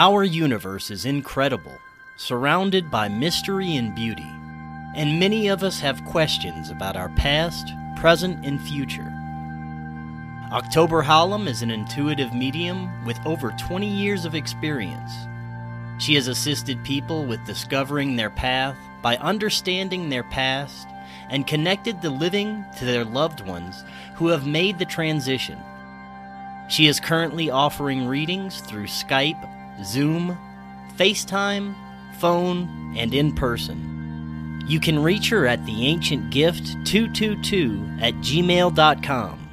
Our universe is incredible, surrounded by mystery and beauty, and many of us have questions about our past, present, and future. October Hallam is an intuitive medium with over 20 years of experience. She has assisted people with discovering their path by understanding their past and connected the living to their loved ones who have made the transition. She is currently offering readings through Skype, Zoom, FaceTime, phone, and in person. You can reach her at theancientgift222 at gmail.com.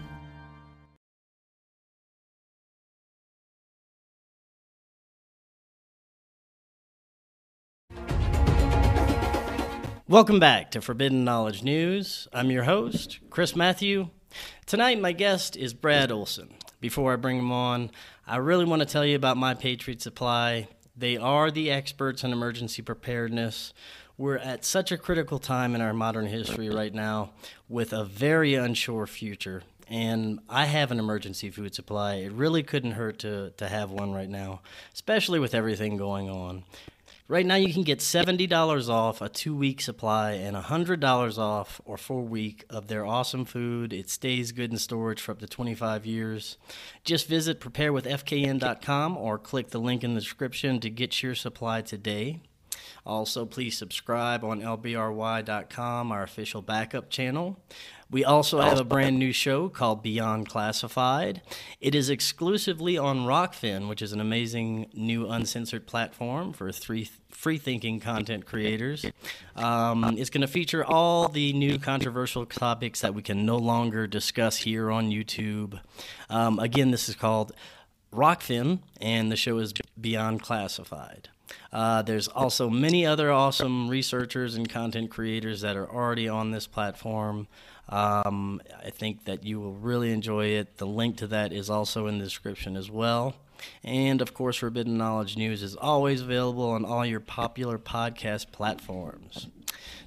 Welcome back to Forbidden Knowledge News. I'm your host, Chris Mathieu. Tonight, my guest is Brad Olsen. Before I bring him on, I really want to tell you about My Patriot Supply. They are the experts in emergency preparedness. We're at such a critical time in our modern history right now with a very unsure future. And I have an emergency food supply. It really couldn't hurt to, to have one right now, especially with everything going on. Right now, you can get $70 off a two week supply and $100 off or four week of their awesome food. It stays good in storage for up to 25 years. Just visit preparewithfkn.com or click the link in the description to get your supply today. Also, please subscribe on lbry.com, our official backup channel. We also have a brand new show called Beyond Classified. It is exclusively on Rokfin, which is an amazing new uncensored platform for three free thinking content creators. Um, it's going to feature all the new controversial topics that we can no longer discuss here on YouTube. Um, again, this is called Rokfin, and the show is Beyond Classified. Uh, there's also many other awesome researchers and content creators that are already on this platform. Um, I think that you will really enjoy it. The link to that is also in the description as well. And of course, Forbidden Knowledge News is always available on all your popular podcast platforms.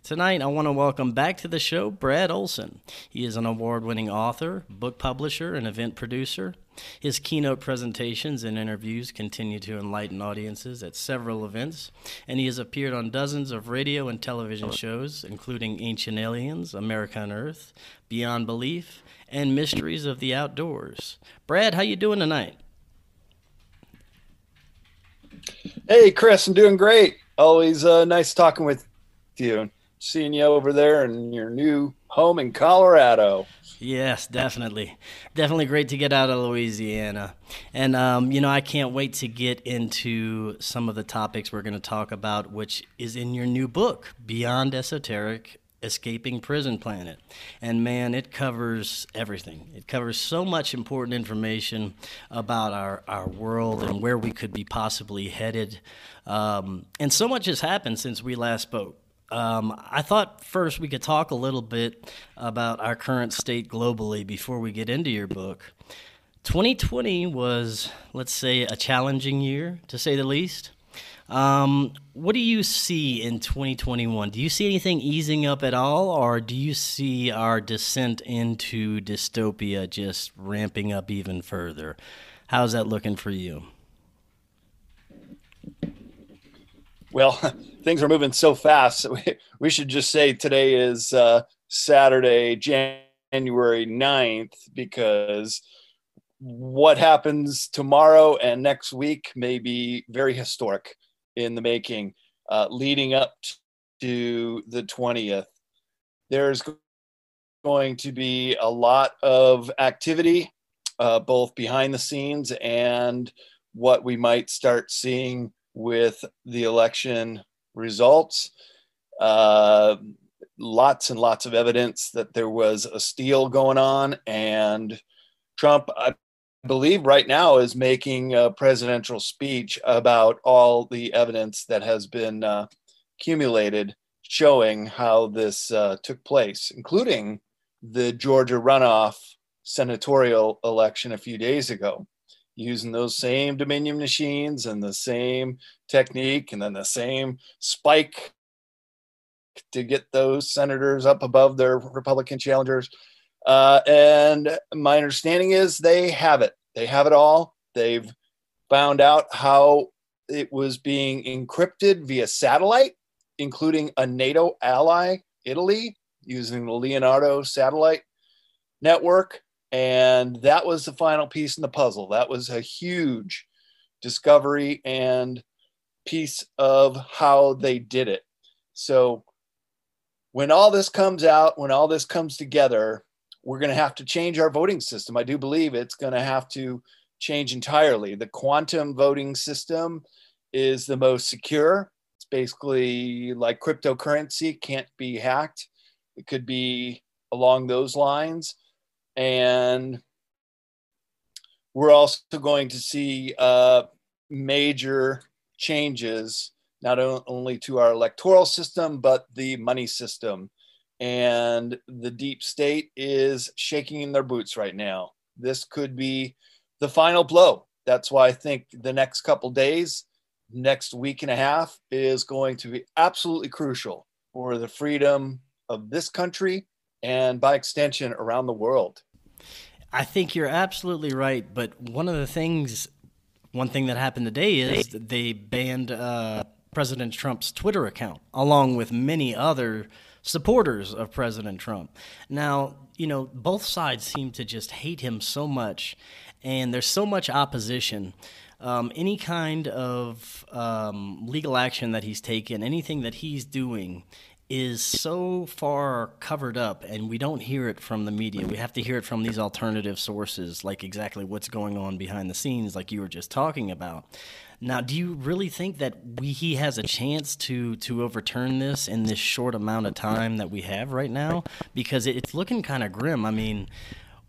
Tonight, I want to welcome back to the show Brad Olsen. He is an award winning author, book publisher, and event producer. His keynote presentations and interviews continue to enlighten audiences at several events, and he has appeared on dozens of radio and television shows, including Ancient Aliens, America Unearthed, Beyond Belief, and Mysteries of the Outdoors. Brad, how you doing tonight? Hey, Chris, I'm doing great. Always uh, nice talking with you, seeing you over there in your new home in Colorado. Yes, definitely. Definitely great to get out of Louisiana. And, um, you know, I can't wait to get into some of the topics we're going to talk about, which is in your new book, Beyond Esoteric Escaping Prison Planet. And man, it covers everything. It covers so much important information about our, our world and where we could be possibly headed. Um, and so much has happened since we last spoke. Um, I thought first we could talk a little bit about our current state globally before we get into your book. 2020 was, let's say, a challenging year, to say the least. Um, what do you see in 2021? Do you see anything easing up at all, or do you see our descent into dystopia just ramping up even further? How's that looking for you? Well, things are moving so fast. We, should just say today is uh, Saturday, January 9th, because what happens tomorrow and next week may be very historic in the making, uh, leading up to the 20th. There's going to be a lot of activity, uh, both behind the scenes and what we might start seeing with the election results. Uh, lots and lots of evidence that there was a steal going on, and Trump, I believe, right now is making a presidential speech about all the evidence that has been uh, accumulated showing how this uh, took place, including the Georgia runoff senatorial election a few days ago using those same Dominion machines and the same technique and then the same spike to get those senators up above their Republican challengers. Uh, and my understanding is they have it. They have it all. They've found out how it was being encrypted via satellite, including a NATO ally, Italy, using the Leonardo satellite network. And that was the final piece in the puzzle. That was a huge discovery and piece of how they did it. So when all this comes out, when all this comes together, we're going to have to change our voting system. I do believe it's going to have to change entirely. The quantum voting system is the most secure. It's basically like cryptocurrency, can't be hacked. It could be along those lines. And we're also going to see uh, major changes, not only to our electoral system, but the money system. And the deep state is shaking in their boots right now. This could be the final blow. That's why I think the next couple days, next week and a half, is going to be absolutely crucial for the freedom of this country and by extension around the world. I think you're absolutely right. But one of the things, one thing that happened today is they banned uh, President Trump's Twitter account, along with many other supporters of President Trump. Now, you know, both sides seem to just hate him so much, and there's so much opposition. Um, any kind of um, legal action that he's taken, anything that he's doing, is so far covered up and we don't hear it from the media. We have to hear it from these alternative sources, like exactly what's going on behind the scenes, like you were just talking about. Now, do you really think that we, he has a chance to to overturn this in this short amount of time that we have right now? Because it, it's looking kind of grim. I mean,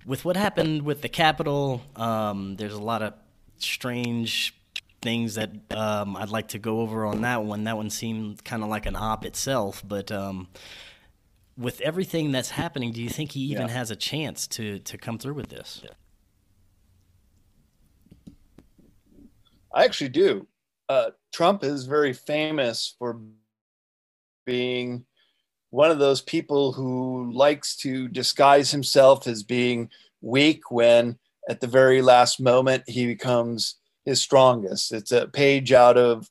with what happened with the Capitol, um, there's a lot of strange things that um, I'd like to go over on that one. That one seemed kind of like an op itself, but um, with everything that's happening, do you think he even yeah. has a chance to to come through with this? I actually do. Uh, Trump is very famous for being one of those people who likes to disguise himself as being weak when at the very last moment he becomes his strongest. It's a page out of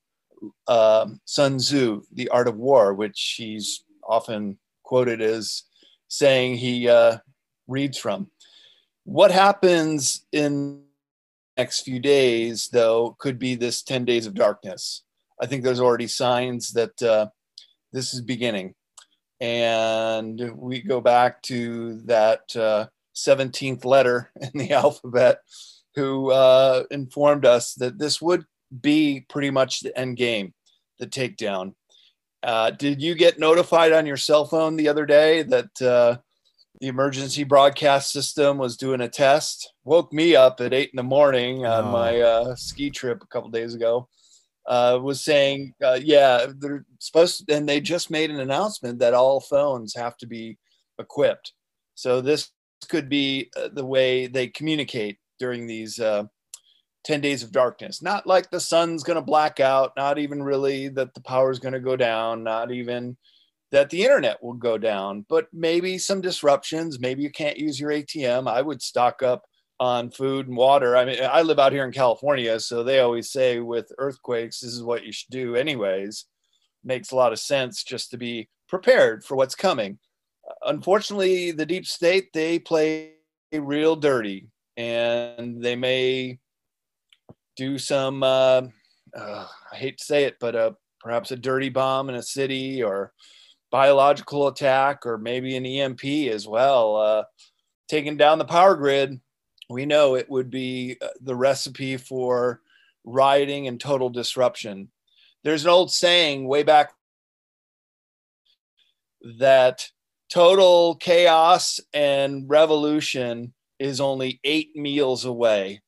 uh, Sun Tzu, The Art of War, which he's often quoted as saying he uh, reads from. What happens in next few days, though, could be this 10 days of darkness. I think there's already signs that uh, this is beginning. And we go back to that uh, 17th letter in the alphabet who uh, informed us that this would be pretty much the end game, the takedown. Uh, did you get notified on your cell phone the other day that uh, the emergency broadcast system was doing a test? Woke me up at eight in the morning on oh. my uh, ski trip a couple days ago. Uh, was saying, uh, yeah, they're supposed, to, and they just made an announcement that all phones have to be equipped. So this could be the way they communicate during these uh, 10 days of darkness. Not like the sun's going to black out, not even really that the power is going to go down, not even that the internet will go down, but maybe some disruptions. Maybe you can't use your ATM. I would stock up on food and water. I mean, I live out here in California, so they always say with earthquakes, this is what you should do, anyways. Makes a lot of sense just to be prepared for what's coming. Unfortunately, the deep state, they play real dirty and they may do some uh, uh, i hate to say it but uh, perhaps a dirty bomb in a city or biological attack or maybe an emp as well uh, taking down the power grid. We know it would be uh, the recipe for rioting and total disruption. There's an old saying way back that total chaos and revolution is only eight meals away.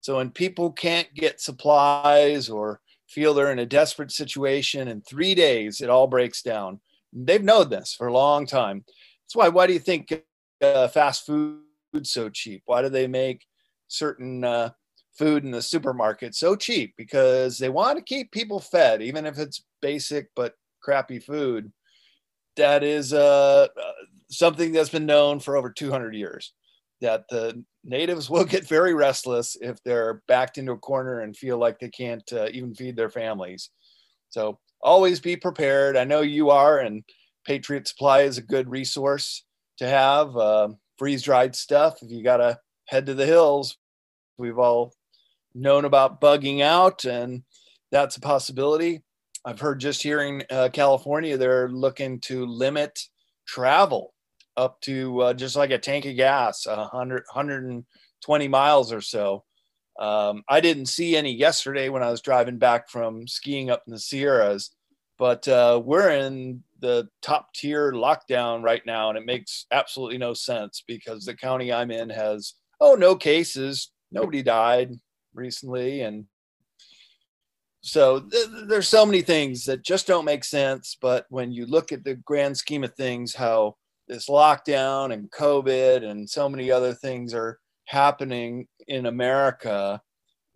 So when people can't get supplies or feel they're in a desperate situation in three days, it all breaks down. They've known this for a long time. That's why. Why do you think uh, fast food so cheap? Why do they make certain uh, food in the supermarket so cheap? Because they want to keep people fed, even if it's basic but crappy food. That is uh, uh something that's been known for over 200 years. That the natives will get very restless if they're backed into a corner and feel like they can't uh, even feed their families. So always be prepared. I know you are, and Patriot Supply is a good resource to have. Uh, freeze dried stuff. If you got to head to the hills, we've all known about bugging out, and that's a possibility. I've heard just here in uh, California, they're looking to limit travel up to uh, just like a tank of gas, 100, 120 miles or so. Um, I didn't see any yesterday when I was driving back from skiing up in the Sierras, but uh, we're in the top tier lockdown right now, and it makes absolutely no sense because the county I'm in has oh no cases, nobody died recently, and so th- there's so many things that just don't make sense. But when you look at the grand scheme of things, how this lockdown and COVID and so many other things are happening in America,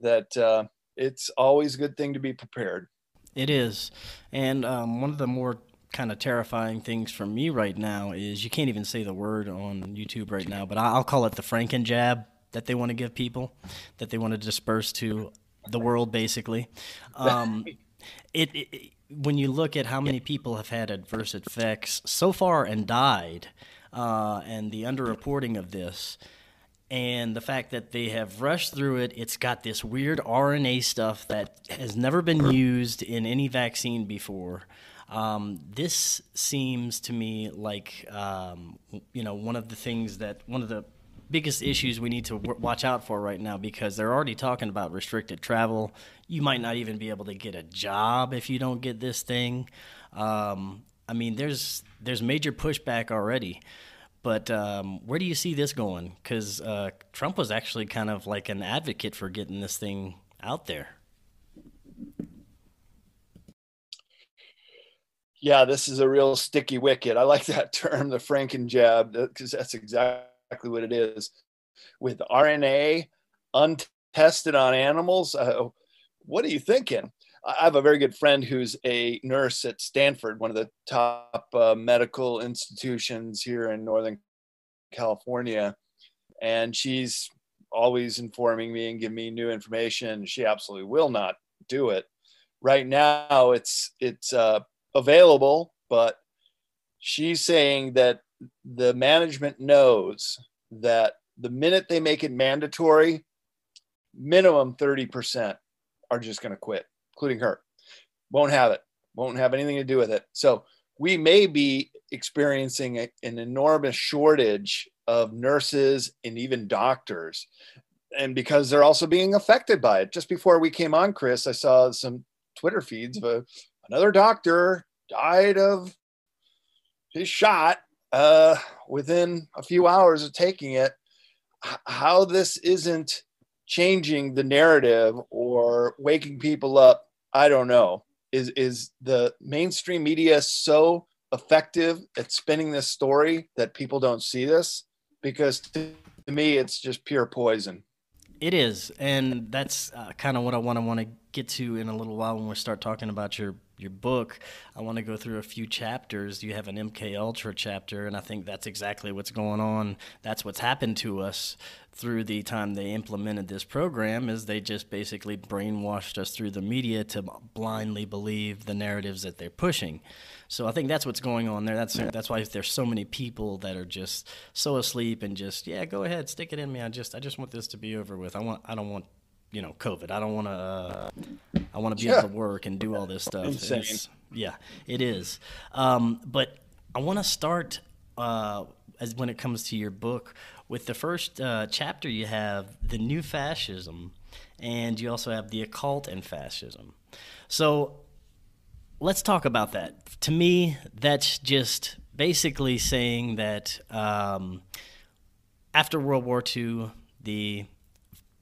that uh, it's always a good thing to be prepared. It is. And um, one of the more kind of terrifying things for me right now is you can't even say the word on YouTube right now, but I'll call it the Franken jab that they want to give people, that they want to disperse to the world, basically. Um, it, it, when you look at how many people have had adverse effects so far and died, uh, and the underreporting of this, and the fact that they have rushed through it, it's got this weird RNA stuff that has never been used in any vaccine before. Um, this seems to me like um, you know one of the things that one of the biggest issues we need to w- watch out for right now because they're already talking about restricted travel. You might not even be able to get a job if you don't get this thing. Um, I mean, there's there's major pushback already. But um, where do you see this going? Because uh, Trump was actually kind of like an advocate for getting this thing out there. Yeah, this is a real sticky wicket. I like that term, the Franken jab, because that's exactly exactly what it is. With RNA untested on animals, uh, what are you thinking? I have a very good friend who's a nurse at Stanford, one of the top uh, medical institutions here in Northern California. And she's always informing me and giving me new information. She absolutely will not do it. Right now, it's it's uh, available, but she's saying that the management knows that the minute they make it mandatory, minimum 30% are just going to quit, including her. Won't have it, won't have anything to do with it. So we may be experiencing a, an enormous shortage of nurses and even doctors. And because they're also being affected by it. Just before we came on, Chris, I saw some Twitter feeds of a, another doctor died of his shot uh, within a few hours of taking it, how this isn't changing the narrative or waking people up, I don't know. Is is the mainstream media so effective at spinning this story that people don't see this? Because to me, it's just pure poison. It is, and that's uh, kind of what I want to want to get to in a little while when we start talking about your your book, I want to go through a few chapters. You have an MK Ultra chapter, and I think that's exactly what's going on. That's what's happened to us through the time they implemented this program is they just basically brainwashed us through the media to blindly believe the narratives that they're pushing. So I think that's what's going on there. That's that's why there's so many people that are just so asleep and just yeah, go ahead, stick it in me. I just I just want this to be over with. I want I don't want you know COVID. I don't want to. Uh, I want to be yeah. able to work and do all this stuff. Insane. yeah, it is. Um, but I want to start uh, as when it comes to your book with the first uh, chapter. You have the new fascism, and you also have the occult and fascism. So let's talk about that. To me, that's just basically saying that um, after World War II, the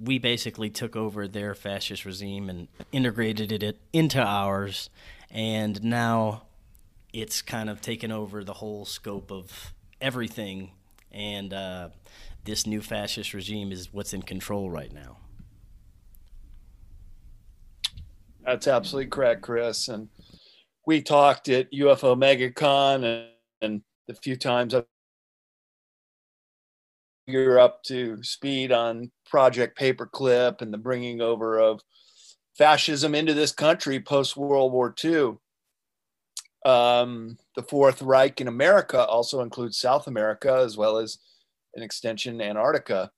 we basically took over their fascist regime and integrated it into ours, and now it's kind of taken over the whole scope of everything, and uh, this new fascist regime is what's in control right now. That's absolutely correct, Chris. And we talked at UFO MegaCon and, and the few times I've you're up to speed on Project Paperclip and the bringing over of fascism into this country post World War II. Um, the Fourth Reich in America also includes South America as well as an extension Antarctica.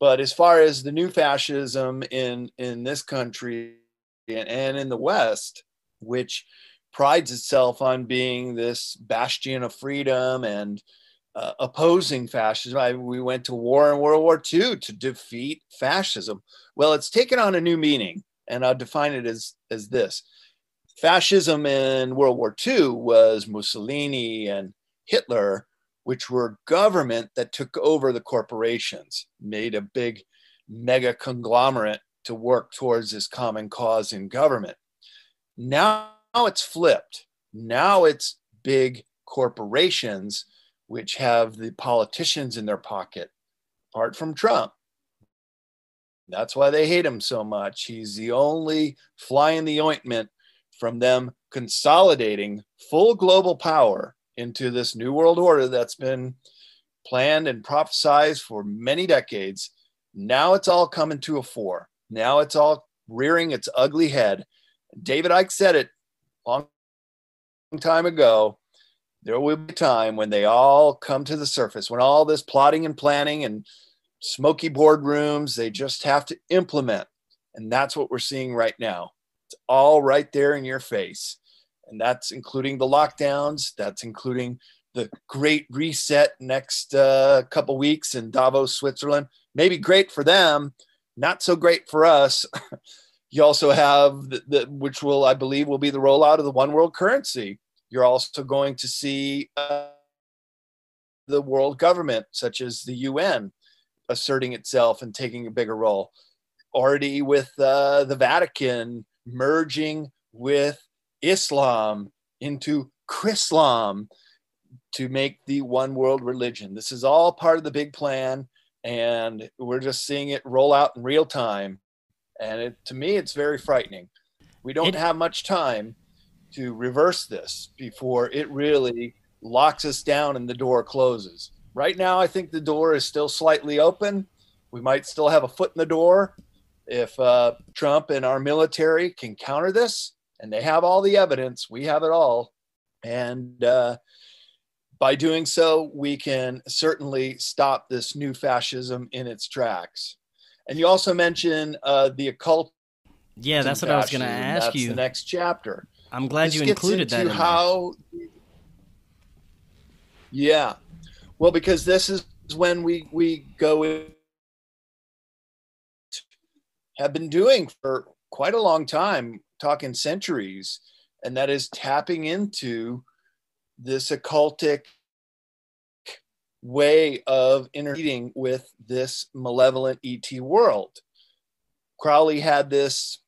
But as far as the new fascism in in this country and, and in the West, which prides itself on being this bastion of freedom and uh, opposing fascism. I, we went to war in World War II to defeat fascism. Well, it's taken on a new meaning, and I'll define it as, as this fascism in World War II was Mussolini and Hitler, which were government that took over the corporations, made a big mega conglomerate to work towards this common cause in government. Now it's flipped. Now it's big corporations which have the politicians in their pocket, apart from Trump. That's why they hate him so much. He's the only fly in the ointment from them consolidating full global power into this new world order that's been planned and prophesized for many decades. Now it's all coming to a fore. Now it's all rearing its ugly head. David Icke said it long time ago. There will be a time when they all come to the surface, when all this plotting and planning and smoky boardrooms, they just have to implement. And that's what we're seeing right now. It's all right there in your face and that's including the lockdowns. That's including the great reset next uh, couple weeks in Davos, Switzerland. Maybe great for them, not so great for us. you also have the, the, which will, I believe, will be the rollout of the one world currency. You're also going to see uh, the world government, such as the UN, asserting itself and taking a bigger role. Already with uh, the Vatican merging with Islam into Chrislam to make the one world religion. This is all part of the big plan, and we're just seeing it roll out in real time. And it, to me, it's very frightening. We don't it, have much time to reverse this before it really locks us down and the door closes. Right now, I think the door is still slightly open. We might still have a foot in the door if uh, Trump and our military can counter this and they have all the evidence. We have it all. And uh, by doing so, we can certainly stop this new fascism in its tracks. And you also mentioned uh, the occult. Yeah, that's what I was going to ask that's you. The next chapter. I'm glad this you included that. In how? There. Yeah, well, because this is when we we go in, have been doing for quite a long time talking centuries, and that is tapping into this occultic way of interacting with this malevolent ET world. Crowley had this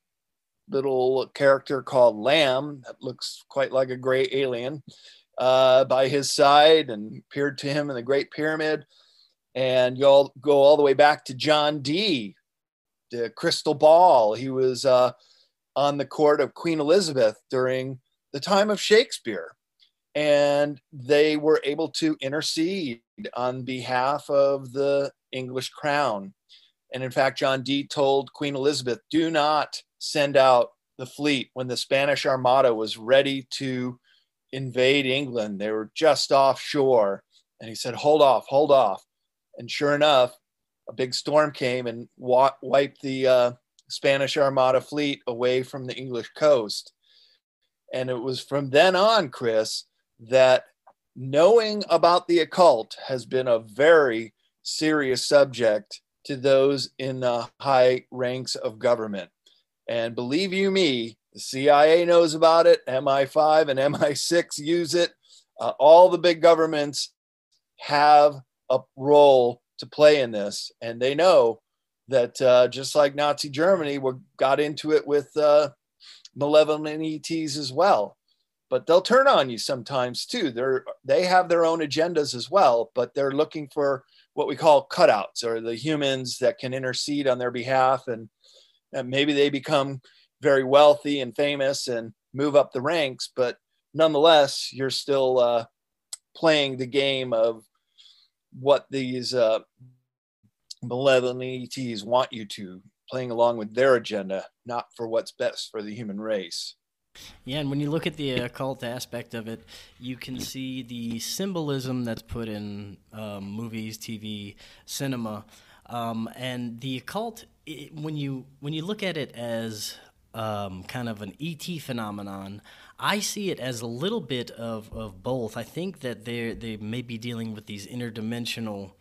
little character called Lam that looks quite like a gray alien uh, by his side and appeared to him in the Great Pyramid. And you all go all the way back to John Dee, the crystal ball. He was uh, on the court of Queen Elizabeth during the time of Shakespeare. And they were able to intercede on behalf of the English crown. And in fact, John Dee told Queen Elizabeth, do not send out the fleet when the Spanish Armada was ready to invade England. They were just offshore. And he said, hold off, hold off. And sure enough, a big storm came and wa- wiped the uh, Spanish Armada fleet away from the English coast. And it was from then on, Chris, that knowing about the occult has been a very serious subject to those in the high ranks of government. And believe you me, the CIA knows about it, MI5 and MI6 use it. Uh, all the big governments have a role to play in this, and they know that uh, just like Nazi Germany, we got into it with uh, malevolent ETs as well. But they'll turn on you sometimes too. They're they have their own agendas as well, but they're looking for what we call cutouts or the humans that can intercede on their behalf, and, and maybe they become very wealthy and famous and move up the ranks. But nonetheless, you're still uh, playing the game of what these uh, malevolent ETs want you to, playing along with their agenda, not for what's best for the human race. Yeah, and when you look at the occult aspect of it, you can see the symbolism that's put in um, movies, TV, cinema, um, and the occult. It, when you when you look at it as um, kind of an ET phenomenon, I see it as a little bit of, of both. I think that they they may be dealing with these interdimensional,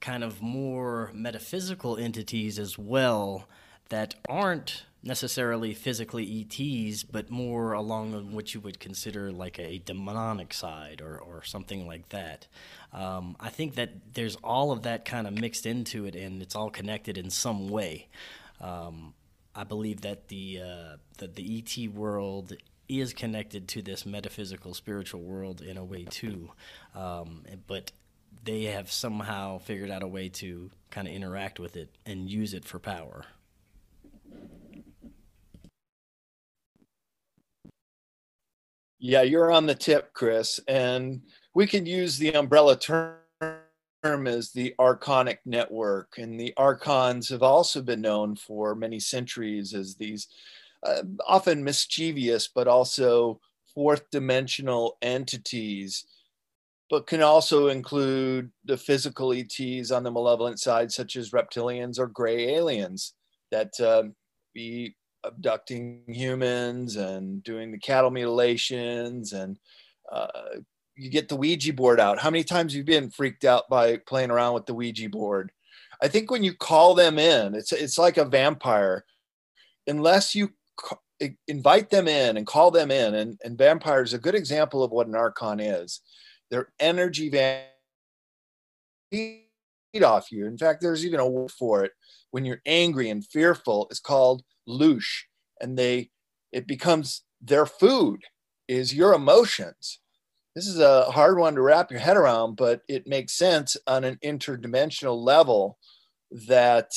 kind of more metaphysical entities as well that aren't necessarily physically ETs, but more along what you would consider like a demonic side or, or something like that. Um, I think that there's all of that kind of mixed into it, and it's all connected in some way. Um, I believe that the uh, the, the ET world is connected to this metaphysical spiritual world in a way too, um, but they have somehow figured out a way to kind of interact with it and use it for power. Yeah, you're on the tip, Chris. And we can use the umbrella term as the archonic network. And the archons have also been known for many centuries as these uh, often mischievous, but also fourth dimensional entities, but can also include the physical ETs on the malevolent side, such as reptilians or gray aliens that uh, be abducting humans and doing the cattle mutilations and uh, you get the Ouija board out. How many times have you been freaked out by playing around with the Ouija board? I think when you call them in, it's it's like a vampire. Unless you invite them in and call them in, and, and vampire is a good example of what an archon is. Their energy van off you. In fact, there's even a word for it. When you're angry and fearful, it's called loosh and they it becomes their food is your emotions. This is a hard one to wrap your head around but it makes sense on an interdimensional level that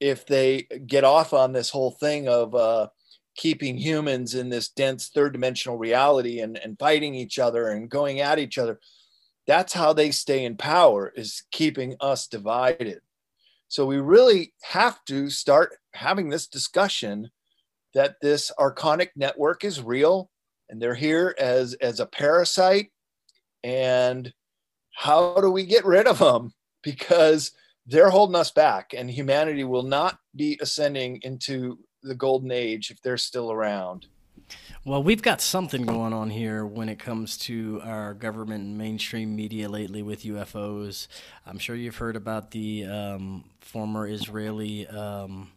if they get off on this whole thing of uh, keeping humans in this dense third dimensional reality and, and fighting each other and going at each other that's how they stay in power is keeping us divided so we really have to start having this discussion that this archonic network is real and they're here as as a parasite. And how do we get rid of them because they're holding us back and humanity will not be ascending into the golden age if they're still around well, we've got something going on here when it comes to our government and mainstream media lately with UFOs. I'm sure you've heard about the um, former Israeli um,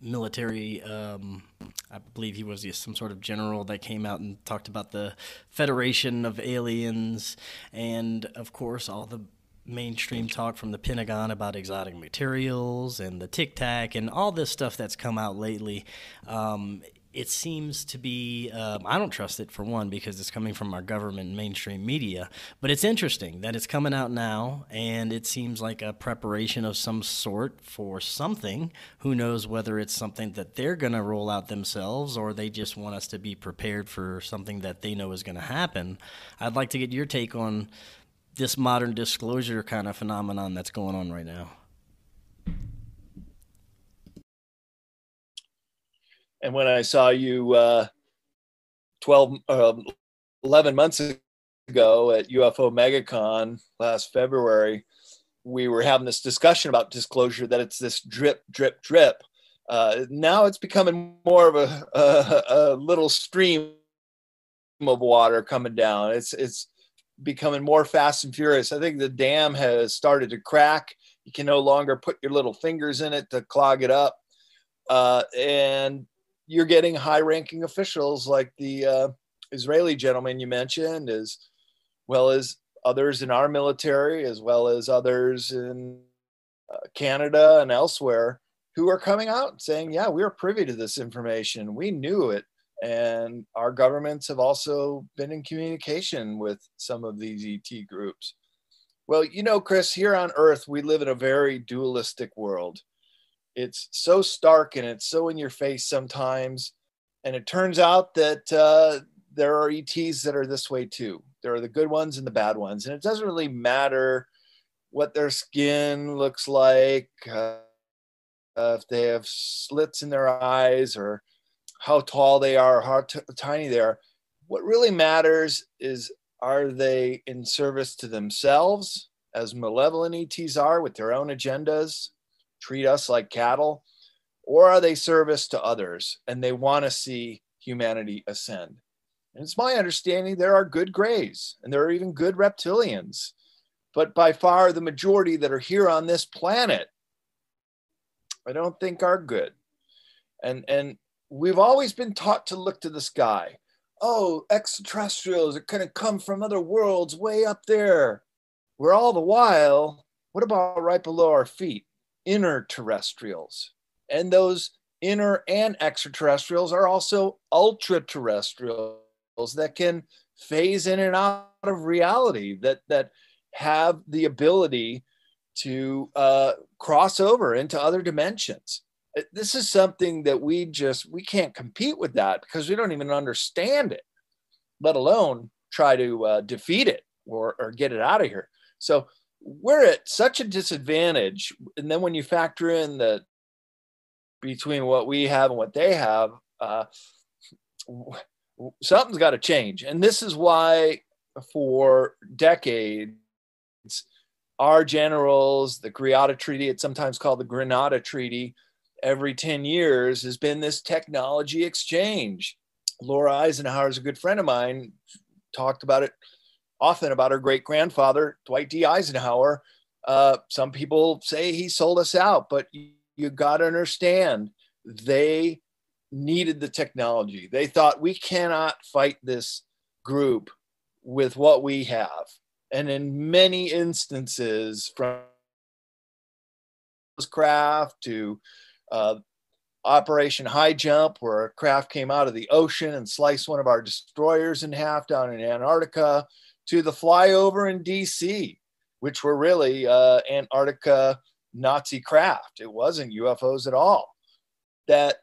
military. Um, I believe he was some sort of general that came out and talked about the Federation of Aliens, and of course, all the mainstream talk from the Pentagon about exotic materials and the Tic Tac and all this stuff that's come out lately. Um, it seems to be um, i don't trust it for one because it's coming from our government mainstream media but it's interesting that it's coming out now and it seems like a preparation of some sort for something. Who knows whether it's something that they're going to roll out themselves or they just want us to be prepared for something that they know is going to happen. I'd like to get your take on this modern disclosure kind of phenomenon that's going on right now And when I saw you uh, 12, uh, 11 months ago at UFO MegaCon last February, we were having this discussion about disclosure that it's this drip, drip, drip. Uh, now it's becoming more of a, a, a little stream of water coming down. It's it's becoming more fast and furious. I think the dam has started to crack. You can no longer put your little fingers in it to clog it up. Uh, and you're getting high ranking officials like the uh, Israeli gentleman you mentioned, as well as others in our military, as well as others in uh, Canada and elsewhere, who are coming out saying, Yeah, we are privy to this information. We knew it. And our governments have also been in communication with some of these ET groups. Well, you know, Chris, here on Earth, we live in a very dualistic world it's so stark and it's so in your face sometimes. And it turns out that uh, there are ETs that are this way too. There are the good ones and the bad ones. And it doesn't really matter what their skin looks like, uh, uh, if they have slits in their eyes, or how tall they are, how t- tiny they are. What really matters is are they in service to themselves, as malevolent ETs are with their own agendas, treat us like cattle, or are they service to others and they want to see humanity ascend? And it's my understanding there are good grays and there are even good reptilians, but by far the majority that are here on this planet, I don't think are good. And and we've always been taught to look to the sky. Oh, extraterrestrials are going to come from other worlds way up there. Where all the while, what about right below our feet? Inner terrestrials. And those inner and extraterrestrials are also ultra terrestrials that can phase in and out of reality, that, that have the ability to uh, cross over into other dimensions uh, this is something that we just we can't compete with that because we don't even understand it let alone try to uh, defeat it or, or get it out of here so we're at such a disadvantage and then when you factor in the between what we have and what they have uh, something's got to change and this is why for decades our generals the Greada treaty it's sometimes called the Granada treaty every 10 years has been this technology exchange. Laura Eisenhower is a good friend of mine, talked about it often about her great grandfather, Dwight D. Eisenhower. Uh, some people say he sold us out, but you, you got to understand they needed the technology. They thought we cannot fight this group with what we have. And in many instances, from those craft to uh, Operation High Jump, where a craft came out of the ocean and sliced one of our destroyers in half down in Antarctica, to the flyover in DC, which were really uh, Antarctica Nazi craft. It wasn't UFOs at all. That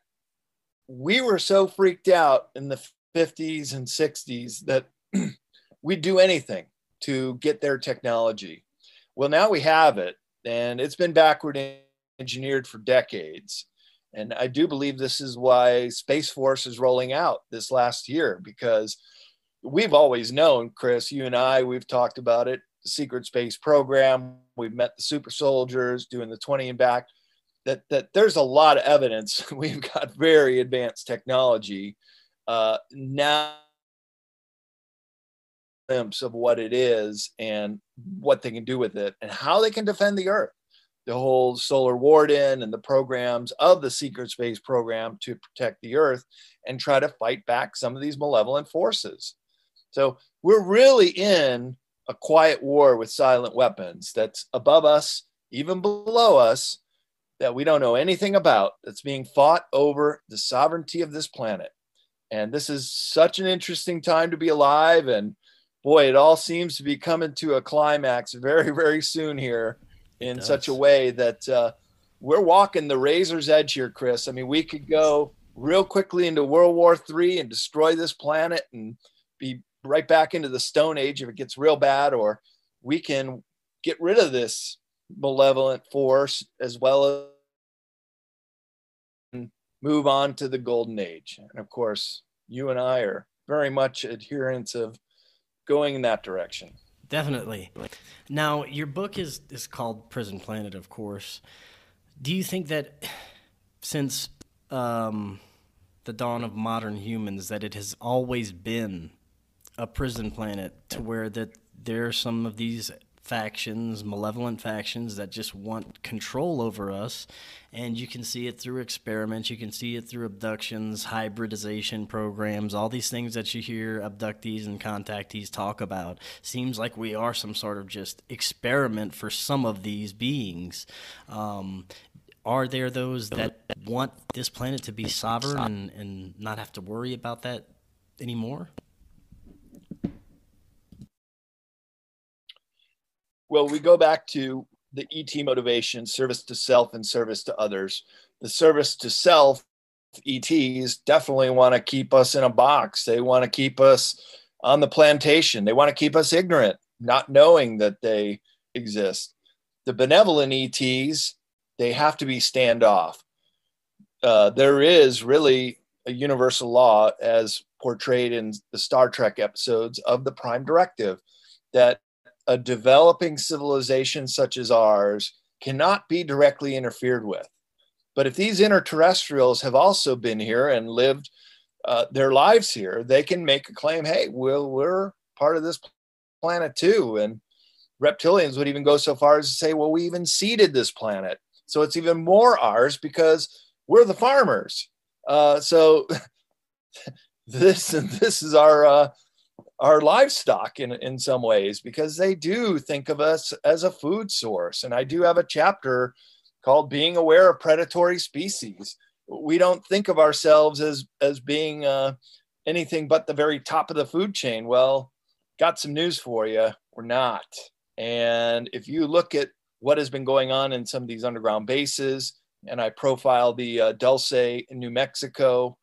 we were so freaked out in the 50s and 60s that we'd do anything to get their technology. Well, now we have it, and it's been backward engineered for decades. And I do believe this is why Space Force is rolling out this last year because we've always known, Chris, you and I, we've talked about it, the secret space program. We've met the super soldiers doing the 20 and back. That, that there's a lot of evidence. We've got very advanced technology. Uh, now glimpse of what it is and what they can do with it and how they can defend the earth the whole solar warden and the programs of the secret space program to protect the earth and try to fight back some of these malevolent forces so we're really in a quiet war with silent weapons that's above us even below us that we don't know anything about that's being fought over the sovereignty of this planet and this is such an interesting time to be alive and boy it all seems to be coming to a climax very very soon here in such a way that uh, we're walking the razor's edge here, Chris. I mean, we could go real quickly into World War III and destroy this planet and be right back into the Stone Age if it gets real bad, or we can get rid of this malevolent force as well as move on to the Golden Age. And of course, you and I are very much adherents of going in that direction. Definitely. Now, your book is is called Prison Planet, of course. Do you think that since um, the dawn of modern humans, that it has always been a prison planet, to where that there are some of these factions, malevolent factions that just want control over us. And you can see it through experiments, you can see it through abductions, hybridization programs, all these things that you hear abductees and contactees talk about. Seems like we are some sort of just experiment for some of these beings. Um, are there those that want this planet to be sovereign and, and not have to worry about that anymore? Well, we go back to the ET motivation, service to self and service to others. The service to self, ETs definitely want to keep us in a box. They want to keep us on the plantation. They want to keep us ignorant, not knowing that they exist. the benevolent ETs, they have to be standoff. Uh, there is really a universal law as portrayed in the Star Trek episodes of the Prime Directive that a developing civilization such as ours cannot be directly interfered with. But if these interterrestrials have also been here and lived uh, their lives here, they can make a claim hey, well, we're part of this planet too. And reptilians would even go so far as to say, well, we even seeded this planet. So it's even more ours because we're the farmers. Uh, so this this is our uh, our livestock in in some ways because they do think of us as a food source. And I do have a chapter called "Being Aware of Predatory Species." We don't think of ourselves as as being uh, anything but the very top of the food chain. Well, got some news for you. We're not. And if you look at what has been going on in some of these underground bases, and I profile the uh, Dulce in New Mexico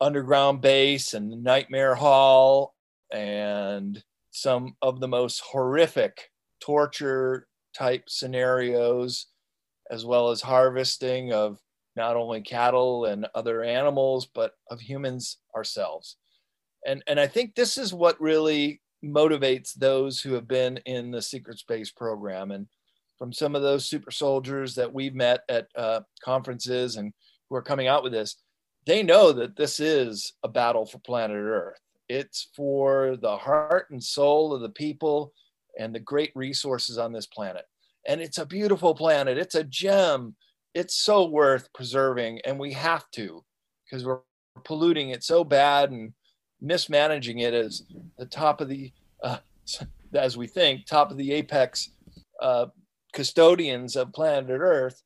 underground base and the Nightmare Hall and some of the most horrific torture type scenarios, as well as harvesting of not only cattle and other animals, but of humans ourselves. And, and I think this is what really motivates those who have been in the secret space program. And from some of those super soldiers that we've met at uh, conferences and who are coming out with this, they know that this is a battle for planet Earth. It's for the heart and soul of the people and the great resources on this planet. And it's a beautiful planet. It's a gem. It's so worth preserving. And we have to because we're polluting it so bad and mismanaging it as the top of the, uh, as we think, top of the apex uh, custodians of planet Earth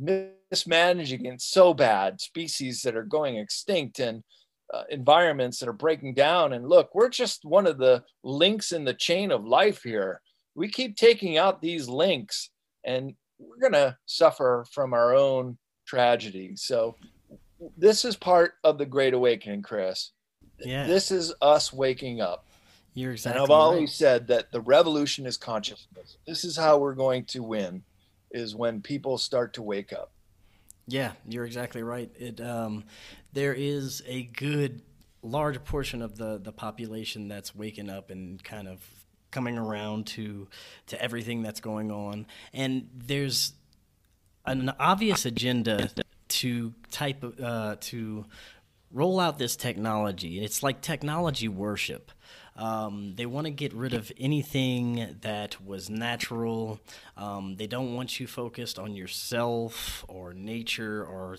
mismanaging it so bad, species that are going extinct and uh, environments that are breaking down. And look, we're just one of the links in the chain of life here. We keep taking out these links and we're going to suffer from our own tragedy. So, this is part of the Great Awakening, Chris. Yeah. This is us waking up. You're exactly. And I've always said that the revolution is consciousness. This is how we're going to win is when people start to wake up. Yeah, you're exactly right. It um, there is a good large portion of the the population that's waking up and kind of coming around to to everything that's going on, and there's an obvious agenda to type uh, to roll out this technology. It's like technology worship. Um, they want to get rid of anything that was natural. Um, they don't want you focused on yourself or nature or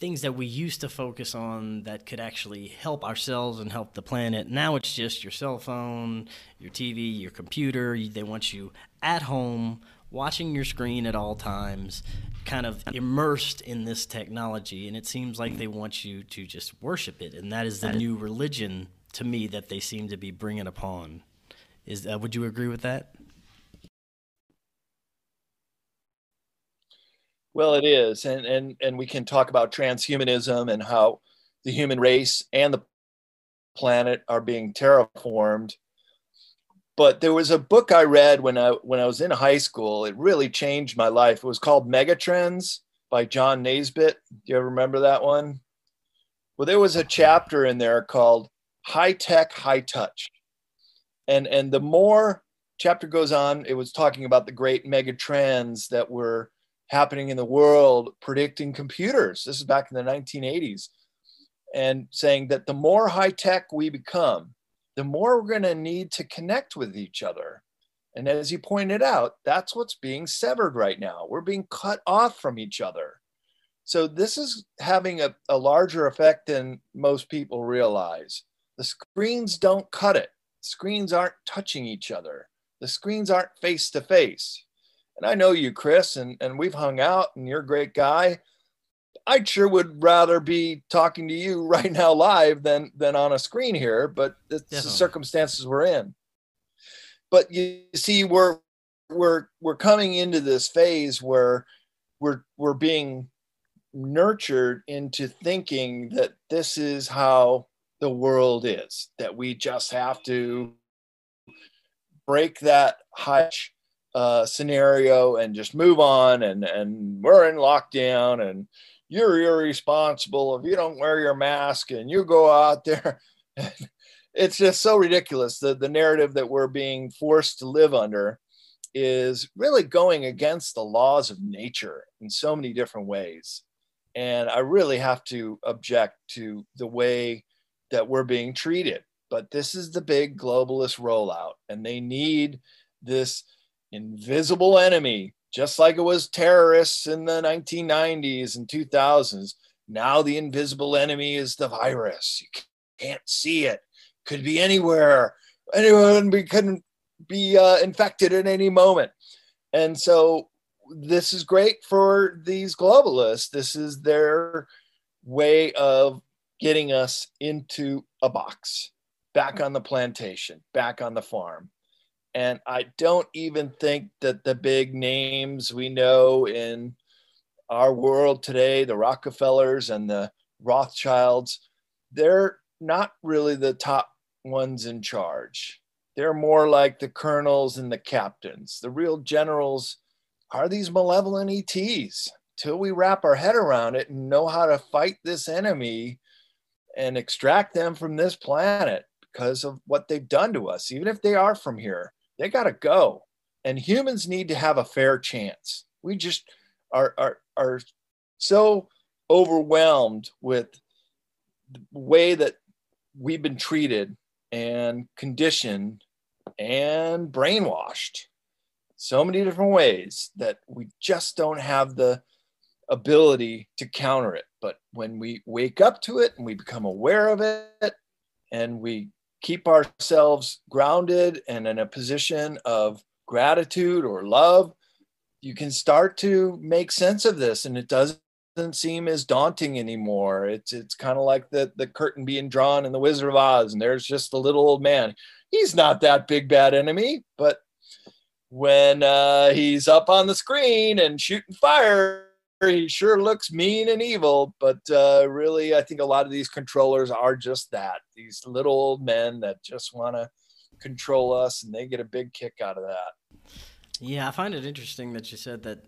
things that we used to focus on that could actually help ourselves and help the planet. Now it's just your cell phone, your TV, your computer. They want you at home watching your screen at all times, kind of immersed in this technology. And it seems like they want you to just worship it. And that is the new religion to me that they seem to be bringing upon. Is uh, would you agree with that? Well, it is, and and and we can talk about transhumanism and how the human race and the planet are being terraformed. But there was a book I read when I when I was in high school. It really changed my life. It was called Megatrends by John Naisbitt. Do you ever remember that one? Well, there was a chapter in there called high tech, high touch. And and the more chapter goes on, it was talking about the great mega trends that were happening in the world, predicting computers. This is back in the 1980s, and saying that the more high tech we become, the more we're going to need to connect with each other. And as you pointed out, that's what's being severed right now. We're being cut off from each other. So this is having a, a larger effect than most people realize. The screens don't cut it. Screens aren't touching each other. The screens aren't face to face. And I know you, Chris, and, and we've hung out, and you're a great guy. I sure would rather be talking to you right now live than than on a screen here, but it's Definitely. the circumstances we're in. But you see, we're we're we're coming into this phase where we're we're being nurtured into thinking that this is how the world is, that we just have to break that hutch uh, scenario and just move on and and we're in lockdown and you're irresponsible if you don't wear your mask and you go out there. It's just so ridiculous. The the narrative that we're being forced to live under is really going against the laws of nature in so many different ways. And i really have to object to the way that we're being treated. But this is the big globalist rollout and they need this invisible enemy just like it was terrorists in the 1990s and 2000s now the invisible enemy is the virus. You can't see it. Could be anywhere. Anyone we couldn't be uh, infected at any moment. And so this is great for these globalists. This is their way of getting us into a box back on the plantation back on the farm and I don't even think that the big names we know in our world today, the Rockefellers and the Rothschilds, they're not really the top ones in charge. They're more like the colonels and the captains. The real generals are these malevolent ETs. Till we wrap our head around it and know how to fight this enemy and extract them from this planet because of what they've done to us, even if they are from here they got to go. And humans need to have a fair chance. We just are, are, are so overwhelmed with the way that we've been treated and conditioned and brainwashed so many different ways that we just don't have the ability to counter it. But when we wake up to it and we become aware of it and we keep ourselves grounded and in a position of gratitude or love, you can start to make sense of this and it doesn't seem as daunting anymore. It's it's kind of like the the curtain being drawn in the Wizard of Oz, and there's just the little old man. He's not that big bad enemy, but when uh, he's up on the screen and shooting fire, he sure looks mean and evil, but uh, really, I think a lot of these controllers are just that these little old men that just want to control us, and they get a big kick out of that. Yeah, I find it interesting that you said that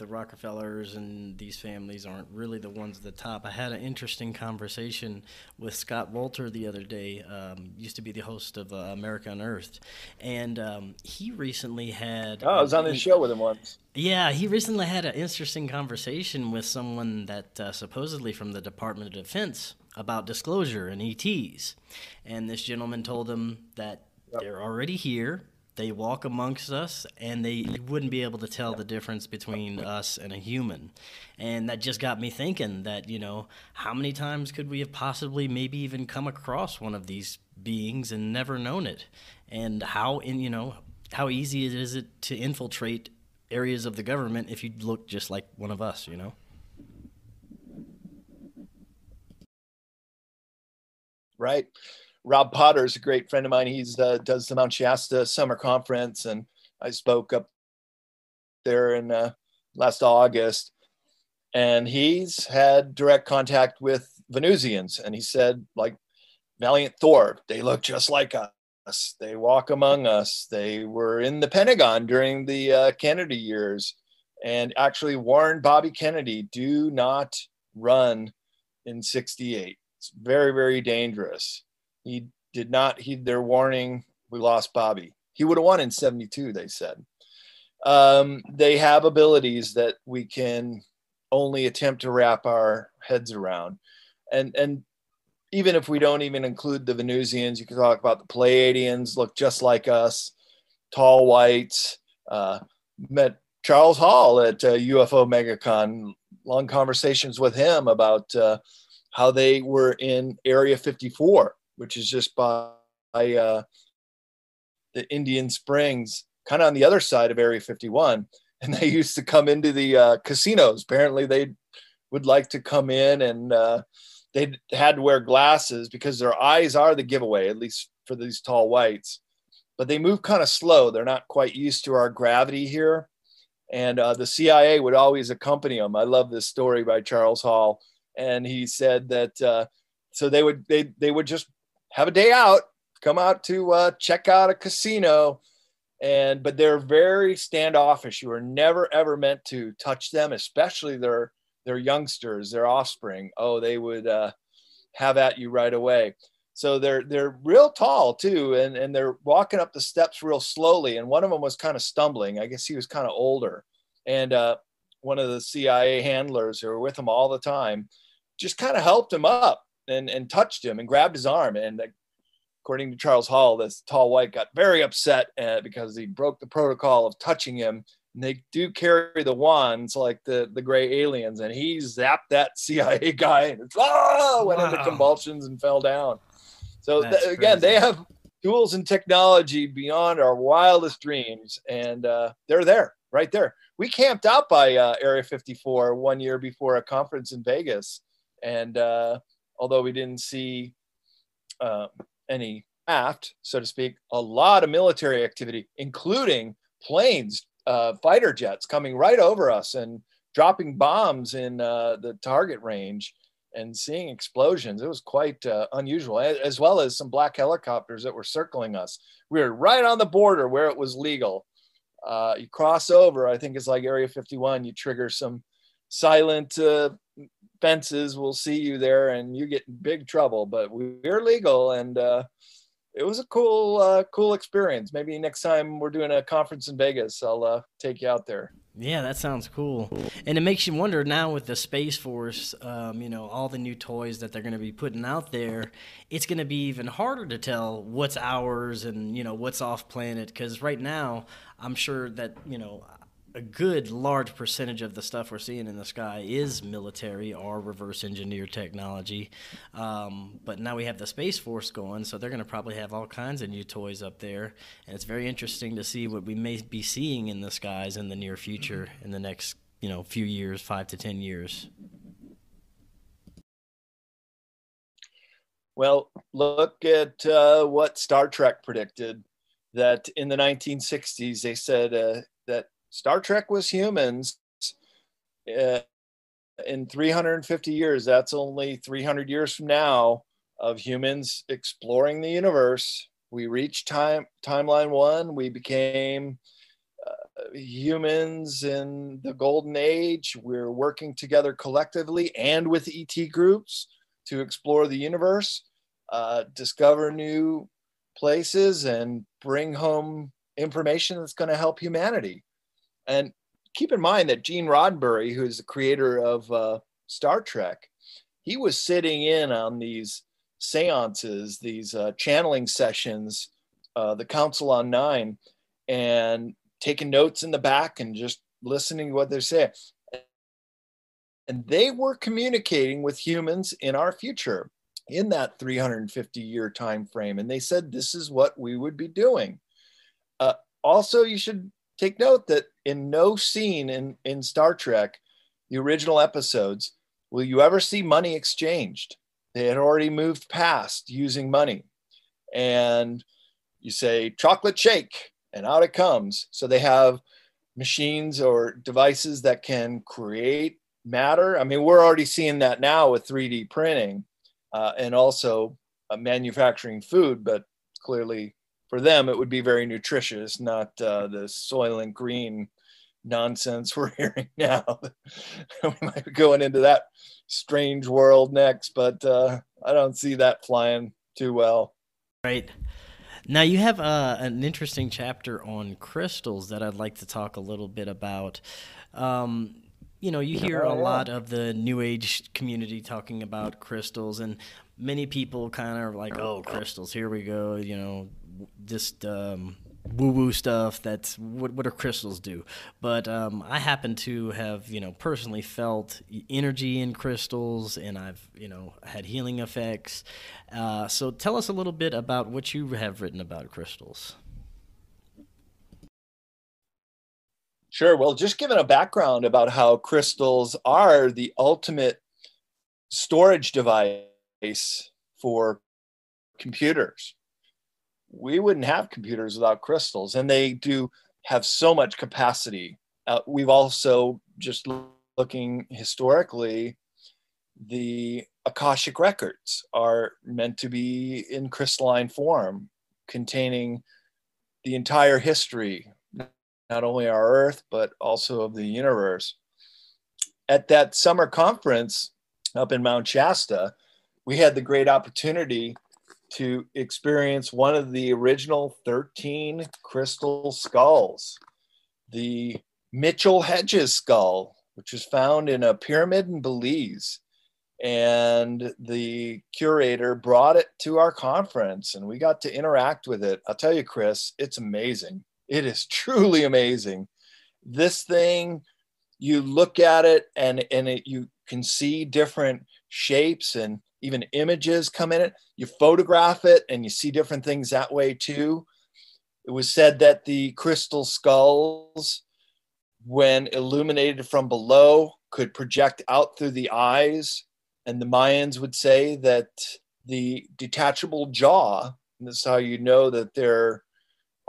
the Rockefellers and these families aren't really the ones at the top. I had an interesting conversation with Scott Wolter the other day. Um, used to be the host of uh, America Unearthed, and um, he recently had. Oh, I was on the show with him once. Yeah, he recently had an interesting conversation with someone that uh, supposedly from the Department of Defense about disclosure and ETs, and this gentleman told him that yep. they're already here they walk amongst us and they wouldn't be able to tell the difference between us and a human. And that just got me thinking that you know how many times could we have possibly maybe even come across one of these beings and never known it? And how in you know how easy is it to infiltrate areas of the government if you look just like one of us you know? Right Rob Potter is a great friend of mine. He's uh, does the Mount Shasta Summer Conference, and I spoke up there in uh, last August. And he's had direct contact with Venusians, and he said, like Valiant Thor, they look just like us. They walk among us. They were in the Pentagon during the uh, Kennedy years, and actually warned Bobby Kennedy, "Do not run in '68. It's very, very dangerous." He did not heed their warning. We lost Bobby. He would have won in 72, they said. Um, they have abilities that we can only attempt to wrap our heads around. And, and even if we don't even include the Venusians, you can talk about the Pleiadians, look just like us, tall whites. Uh, met Charles Hall at uh, UFO MegaCon, long conversations with him about uh, how they were in Area 54 which is just by uh, the Indian Springs, kind of on the other side of Area 51. And they used to come into the uh, casinos. Apparently, they would like to come in and uh, they had to wear glasses because their eyes are the giveaway, at least for these tall whites. But they move kind of slow. They're not quite used to our gravity here. And uh, the CIA would always accompany them. I love this story by Charles Hall. And he said that uh, so they would they they would just have a day out, come out to uh, check out a casino, and but they're very standoffish. You are never ever meant to touch them, especially their their youngsters, their offspring. Oh, they would uh, have at you right away. So they're they're real tall too, and and they're walking up the steps real slowly. And one of them was kind of stumbling. I guess he was kind of older, and uh, one of the CIA handlers who were with him all the time just kind of helped him up and and touched him and grabbed his arm. And according to Charles Hall, this tall white got very upset uh, because he broke the protocol of touching him. And they do carry the wands like the the gray aliens, and he zapped that CIA guy and ah, went wow. into convulsions and fell down. So th- again, they have tools and technology beyond our wildest dreams, and uh, they're there, right there. We camped out by uh, Area 54 one year before a conference in Vegas, and uh, although we didn't see uh, any aft, so to speak, a lot of military activity, including planes, uh, fighter jets coming right over us and dropping bombs in uh, the target range and seeing explosions. It was quite uh, unusual, as well as some black helicopters that were circling us. We were right on the border where it was legal. Uh, you cross over, I think it's like Area 51, you trigger some silent uh, fences will see you there and you get in big trouble. But we're legal and uh, it was a cool, uh, cool experience. Maybe next time we're doing a conference in Vegas, I'll uh, take you out there. Yeah, that sounds cool. And it makes you wonder now with the Space Force, um, you know, all the new toys that they're going to be putting out there, it's going to be even harder to tell what's ours and, you know, what's off planet. Because right now, I'm sure that, you know, a good large percentage of the stuff we're seeing in the sky is military or reverse engineered technology. Um, but now we have the Space Force going, so they're going to probably have all kinds of new toys up there. And it's very interesting to see what we may be seeing in the skies in the near future in the next you know few years, five to ten years. Well, look at uh, what Star Trek predicted that in the 1960s they said uh, that Star Trek was humans. Uh, in 350 years, that's only 300 years from now of humans exploring the universe. We reached time timeline one. We became uh, humans in the golden age. We're working together collectively and with ET groups to explore the universe, uh, discover new places, and bring home information that's going to help humanity. And keep in mind that Gene Roddenberry, who is the creator of uh, Star Trek, he was sitting in on these seances, these uh, channeling sessions, uh, the Council on Nine, and taking notes in the back and just listening to what they're saying. And they were communicating with humans in our future in that 350 year time frame. And they said this is what we would be doing. Uh, also, you should take note that in no scene in, in Star Trek, the original episodes, will you ever see money exchanged. They had already moved past using money. And you say chocolate shake, and out it comes. So they have machines or devices that can create matter. I mean, we're already seeing that now with 3D printing uh, and also uh, manufacturing food, but clearly for them, it would be very nutritious, not uh, the Soylent Green nonsense we're hearing now. we might be going into that strange world next, but uh, I don't see that flying too well. Right. Now, you have uh, an interesting chapter on crystals that I'd like to talk a little bit about. Um, you know, you hear a lot of the New Age community talking about crystals, and many people kind of like, oh, crystals, here we go, you know, just um, woo woo stuff. That's what what do crystals do? But um, I happen to have you know personally felt energy in crystals, and I've you know had healing effects. Uh, so tell us a little bit about what you have written about crystals. Sure. Well, just giving a background about how crystals are the ultimate storage device for computers we wouldn't have computers without crystals and they do have so much capacity uh, we've also just looking historically the akashic records are meant to be in crystalline form containing the entire history, not only our Earth, but also of the universe. At that summer conference up in Mount Shasta, we had the great opportunity to experience one of the original 13 crystal skulls, the Mitchell Hedges skull, which was found in a pyramid in Belize. And the curator brought it to our conference and we got to interact with it. I'll tell you, Chris, it's amazing. It is truly amazing. This thing, you look at it and, and it, you can see different shapes and even images come in it. You photograph it and you see different things that way too. It was said that the crystal skulls, when illuminated from below, could project out through the eyes. And the Mayans would say that the detachable jaw, and this is how you know that they're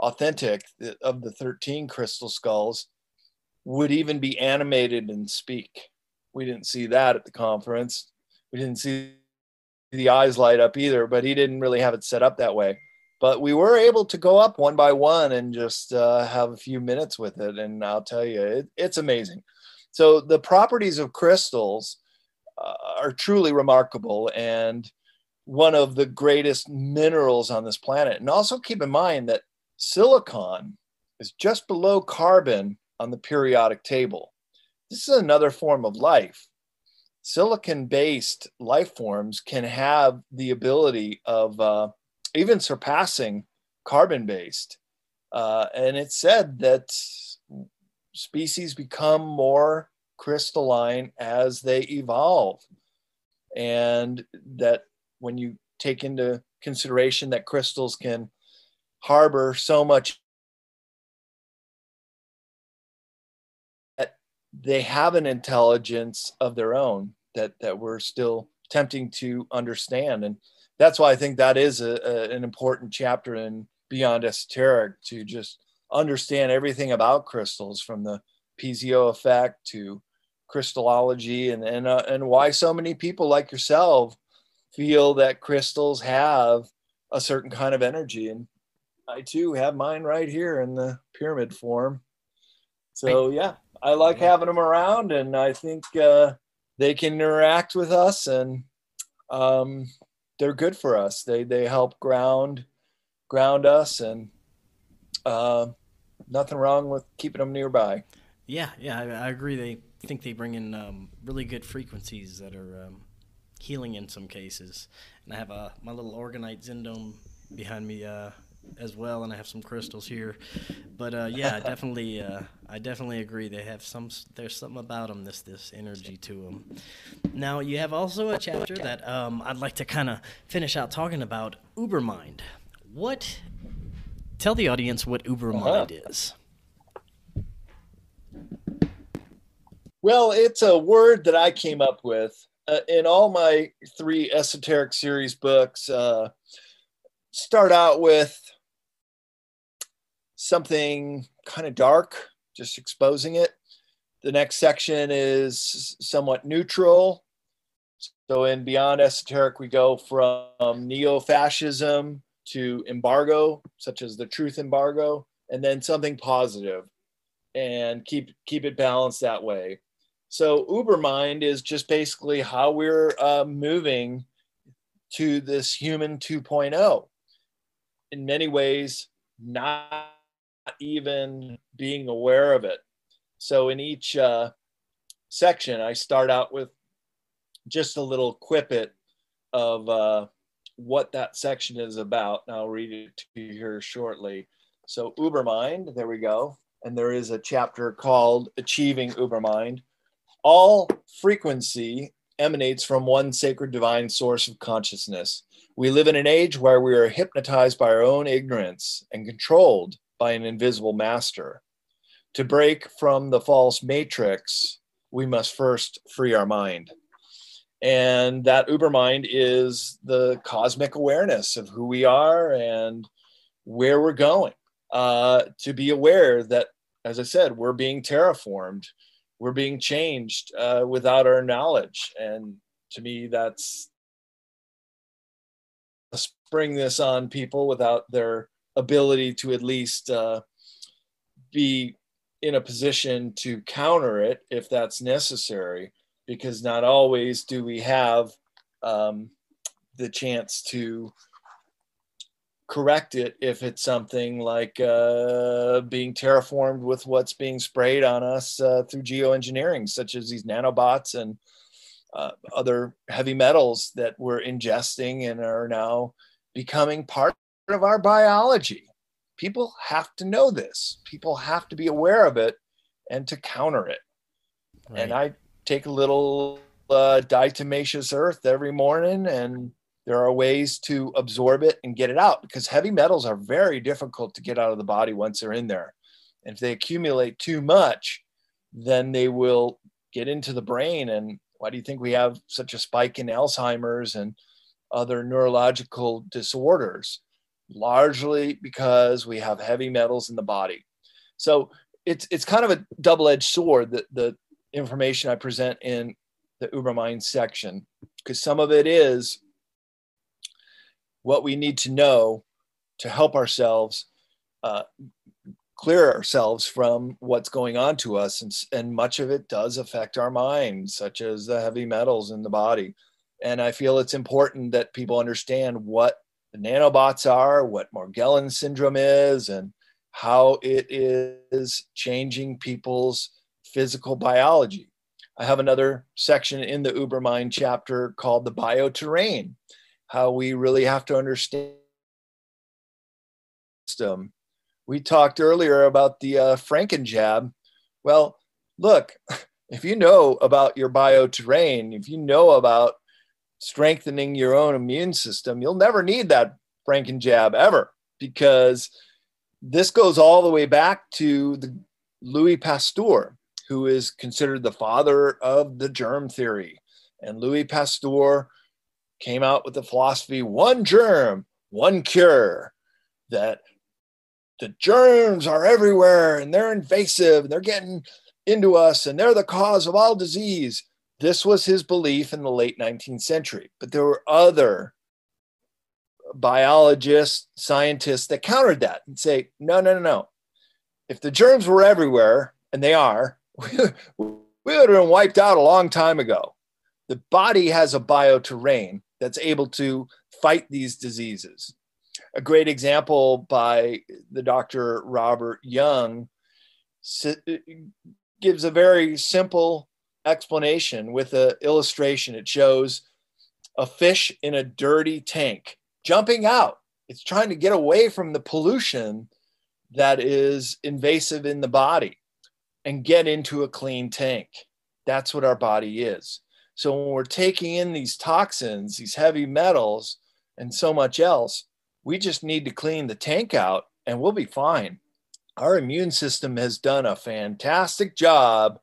authentic, of the 13 crystal skulls, would even be animated and speak. We didn't see that at the conference. We didn't see the eyes light up either, but he didn't really have it set up that way. But we were able to go up one by one and just uh, have a few minutes with it. And I'll tell you, it, it's amazing. So the properties of crystals uh, are truly remarkable and one of the greatest minerals on this planet. And also keep in mind that silicon is just below carbon on the periodic table. This is another form of life silicon based life forms can have the ability of uh, even surpassing carbon based. Uh, and it's said that species become more crystalline as they evolve. And that when you take into consideration that crystals can harbor so much they have an intelligence of their own that that we're still attempting to understand. And that's why i think that is a, a, an important chapter in beyond esoteric to just understand everything about crystals from the piezo effect to crystallology and and, uh, and why so many people like yourself feel that crystals have a certain kind of energy. And i too have mine right here in the pyramid form. So yeah I like having them around, and I think uh, they can interact with us, and um, they're good for us. They they help ground ground us, and uh, nothing wrong with keeping them nearby. Yeah, yeah, I, I agree. They think they bring in um, really good frequencies that are um, healing in some cases. And I have a my little orgonite zendome behind me. Uh, as well, and I have some crystals here. But uh, yeah, definitely, uh, I definitely agree. They have some. There's something about them. This this energy to them. Now you have also a chapter that um, I'd like to kind of finish out talking about Ubermind. What? Tell the audience what Ubermind uh-huh. is. Well, it's a word that I came up with uh, in all my three esoteric series books. Uh, start out with something kind of dark, just exposing it. The next section is somewhat neutral. So in Beyond Esoteric, we go from neo fascism to embargo, such as the truth embargo, and then something positive and keep keep it balanced that way. So Ubermind is just basically how we're uh, moving to this human 2.0. In many ways, not even being aware of it. So in each uh, section, I start out with just a little quippet of uh, what that section is about. And I'll read it to you here shortly. So Ubermind, there we go. And there is a chapter called Achieving Ubermind. All frequency emanates from one sacred divine source of consciousness. We live in an age where we are hypnotized by our own ignorance and controlled by an invisible master. To break from the false matrix, we must first free our mind. And that Ubermind is the cosmic awareness of who we are and where we're going. Uh, to be aware that, as I said, we're being terraformed, we're being changed uh, without our knowledge. And to me, that's spring this on people without their ability to at least uh, be in a position to counter it if that's necessary, because not always do we have um, the chance to correct it if it's something like uh, being terraformed with what's being sprayed on us uh, through geoengineering, such as these nanobots and uh, other heavy metals that we're ingesting and are now becoming part of our biology. People have to know this. People have to be aware of it and to counter it. Right. And I take a little uh, diatomaceous earth every morning and there are ways to absorb it and get it out because heavy metals are very difficult to get out of the body once they're in there. And if they accumulate too much, then they will get into the brain. And why do you think we have such a spike in Alzheimer's and other neurological disorders? Largely because we have heavy metals in the body. So it's it's kind of a double-edged sword that the information I present in the Ubermind section, because some of it is what we need to know to help ourselves uh, clear ourselves from what's going on to us. And, and much of it does affect our mind, such as the heavy metals in the body. And I feel it's important that people understand what the nanobots are, what Morgellon syndrome is, and how it is changing people's physical biology. I have another section in the Ubermind chapter called the bioterrain how we really have to understand system. We talked earlier about the uh, Frankenjab. Well, look, if you know about your bioterrain, if you know about strengthening your own immune system, you'll never need that Frankenjab ever because this goes all the way back to the Louis Pasteur, who is considered the father of the germ theory. And Louis Pasteur came out with the philosophy one germ, one cure, that the germs are everywhere and they're invasive and they're getting into us and they're the cause of all disease. This was his belief in the late 19th century. But there were other biologists, scientists that countered that and say, no, no, no, no. If the germs were everywhere, and they are, we, would have been wiped out a long time ago. The body has a bioterrain that's able to fight these diseases. A great example by the Dr. Robert Young gives a very simple explanation with an illustration. It shows a fish in a dirty tank jumping out. It's trying to get away from the pollution that is invasive in the body and get into a clean tank. That's what our body is. So when we're taking in these toxins, these heavy metals, and so much else, we just need to clean the tank out and we'll be fine. Our immune system has done a fantastic job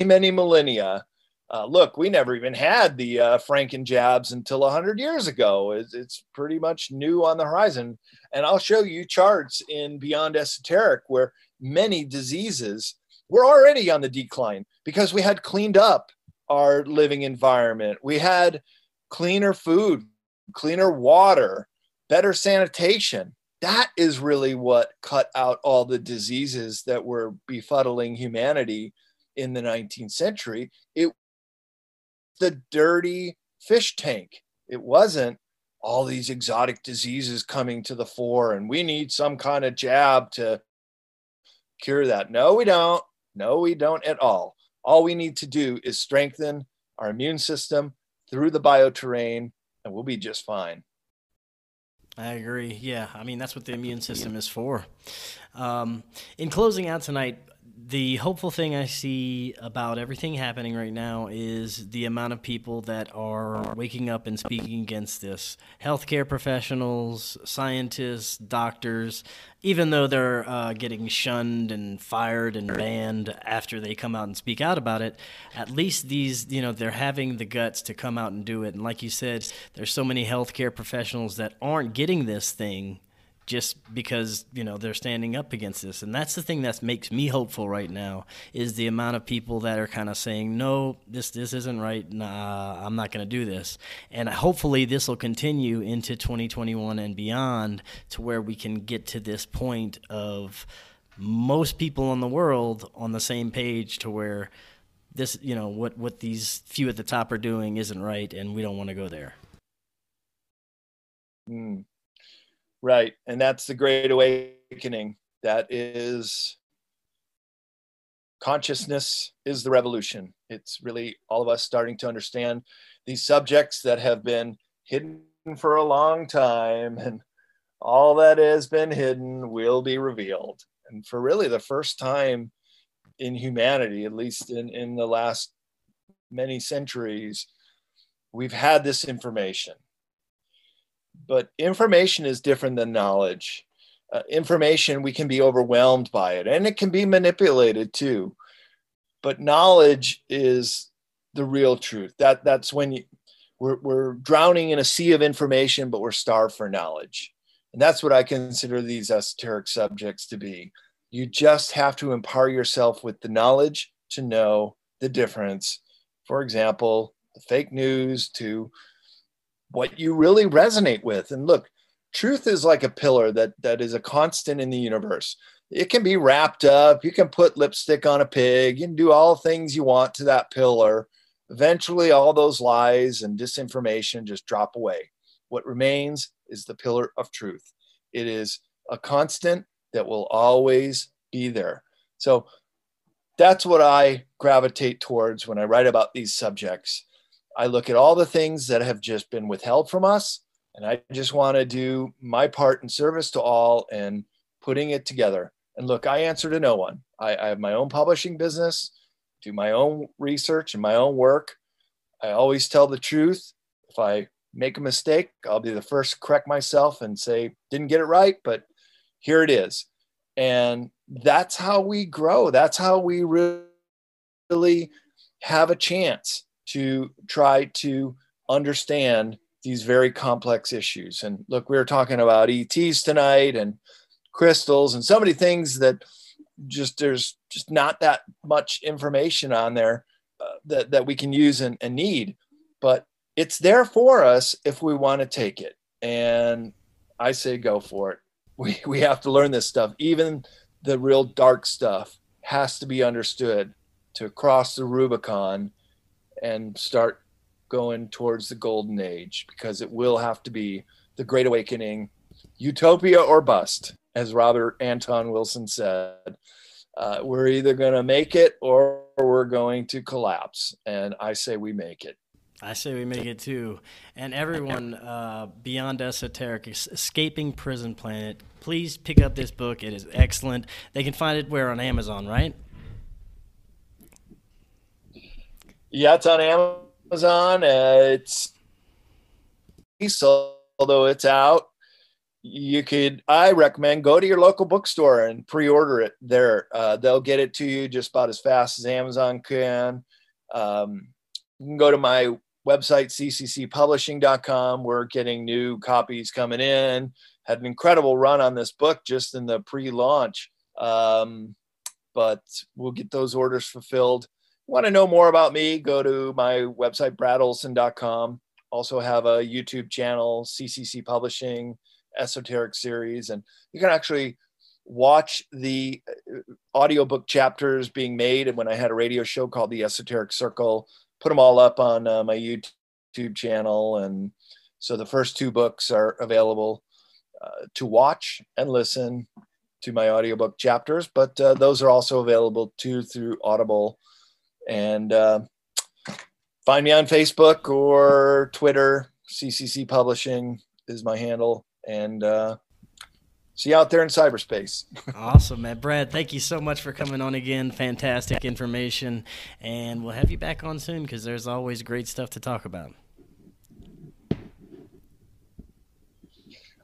many millennia. Uh, look, we never even had the uh, Franken jabs until 100 years ago. It's, it's pretty much new on the horizon. And I'll show you charts in Beyond Esoteric where many diseases were already on the decline because we had cleaned up our living environment. We had cleaner food, cleaner water, better sanitation. That is really what cut out all the diseases that were befuddling humanity in the 19th century. It the dirty fish tank. It wasn't all these exotic diseases coming to the fore and we need some kind of jab to cure that. No, we don't. No, we don't at all. All we need to do is strengthen our immune system through the bioterrain, and we'll be just fine. I agree. Yeah, I mean that's what the immune system is for. Um, in closing out tonight, the hopeful thing I see about everything happening right now is the amount of people that are waking up and speaking against this. Healthcare professionals, scientists, doctors, even though they're uh, getting shunned and fired and banned after they come out and speak out about it, at least these, you know, they're having the guts to come out and do it. And like you said, there's so many healthcare professionals that aren't getting this thing just because you know they're standing up against this. And that's the thing that makes me hopeful right now is the amount of people that are kind of saying no this this isn't right. Nah i'm not going to do this. And hopefully this will continue into 2021 and beyond to where we can get to this point of most people in the world on the same page to where this you know what what these few at the top are doing isn't right and we don't want to go there. Mm. Right. And that's the great awakening. That is consciousness is the revolution. It's really all of us starting to understand these subjects that have been hidden for a long time and all that has been hidden will be revealed. And for really the first time in humanity, at least in, in the last many centuries, we've had this information but information is different than knowledge. Uh, information, we can be overwhelmed by it and it can be manipulated too. But knowledge is the real truth. That, that's when you, we're, we're drowning in a sea of information, but we're starved for knowledge. And that's what I consider these esoteric subjects to be. You just have to empower yourself with the knowledge to know the difference. For example, the fake news to what you really resonate with. And look, truth is like a pillar that that is a constant in the universe. It can be wrapped up. You can put lipstick on a pig. You can do all things you want to that pillar. Eventually, all those lies and disinformation just drop away. What remains is the pillar of truth. It is a constant that will always be there. So that's what I gravitate towards when I write about these subjects. I look at all the things that have just been withheld from us, and I just want to do my part in service to all and putting it together. And look, I answer to no one. I, I have my own publishing business, do my own research and my own work. I always tell the truth. If I make a mistake, I'll be the first to correct myself and say, didn't get it right, but here it is. And that's how we grow. That's how we really have a chance to try to understand these very complex issues. And look, we were talking about ETs tonight and crystals and so many things that just there's just not that much information on there uh, that, that we can use and, and need. But it's there for us if we want to take it. And I say go for it. We, we have to learn this stuff. Even the real dark stuff has to be understood to cross the Rubicon and start going towards the golden age because it will have to be the great awakening utopia or bust as robert anton wilson said uh, we're either going to make it or we're going to collapse and i say we make it I say we make it too. And everyone, uh, Beyond Esoteric, Escaping Prison Planet, please pick up this book. It is excellent. They can find it where on Amazon, right? Yeah, it's on Amazon. Uh, it's although it's out. You could, I recommend go to your local bookstore and pre-order it there. Uh, they'll get it to you just about as fast as Amazon can. Um, you can go to my website cccpublishing.com. We're getting new copies coming in. Had an incredible run on this book just in the pre-launch, um, but we'll get those orders fulfilled want to know more about me, go to my website, bradolsen.com. Also have a YouTube channel, CCC Publishing, Esoteric Series, and you can actually watch the uh, audiobook chapters being made. And when I had a radio show called The Esoteric Circle, put them all up on uh, my YouTube channel. And so the first two books are available uh, to watch and listen to my audiobook chapters, but uh, those are also available too through Audible and uh, find me on Facebook or Twitter. CCC Publishing is my handle. And uh, see you out there in cyberspace. awesome, man. Brad, thank you so much for coming on again. Fantastic information. And we'll have you back on soon because there's always great stuff to talk about.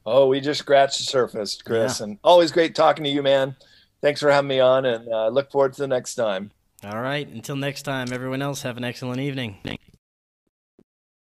Oh, we just scratched the surface, Chris. Yeah. And always great talking to you, man. Thanks for having me on and uh, look forward to the next time. All right. Until next time, everyone else, have an excellent evening.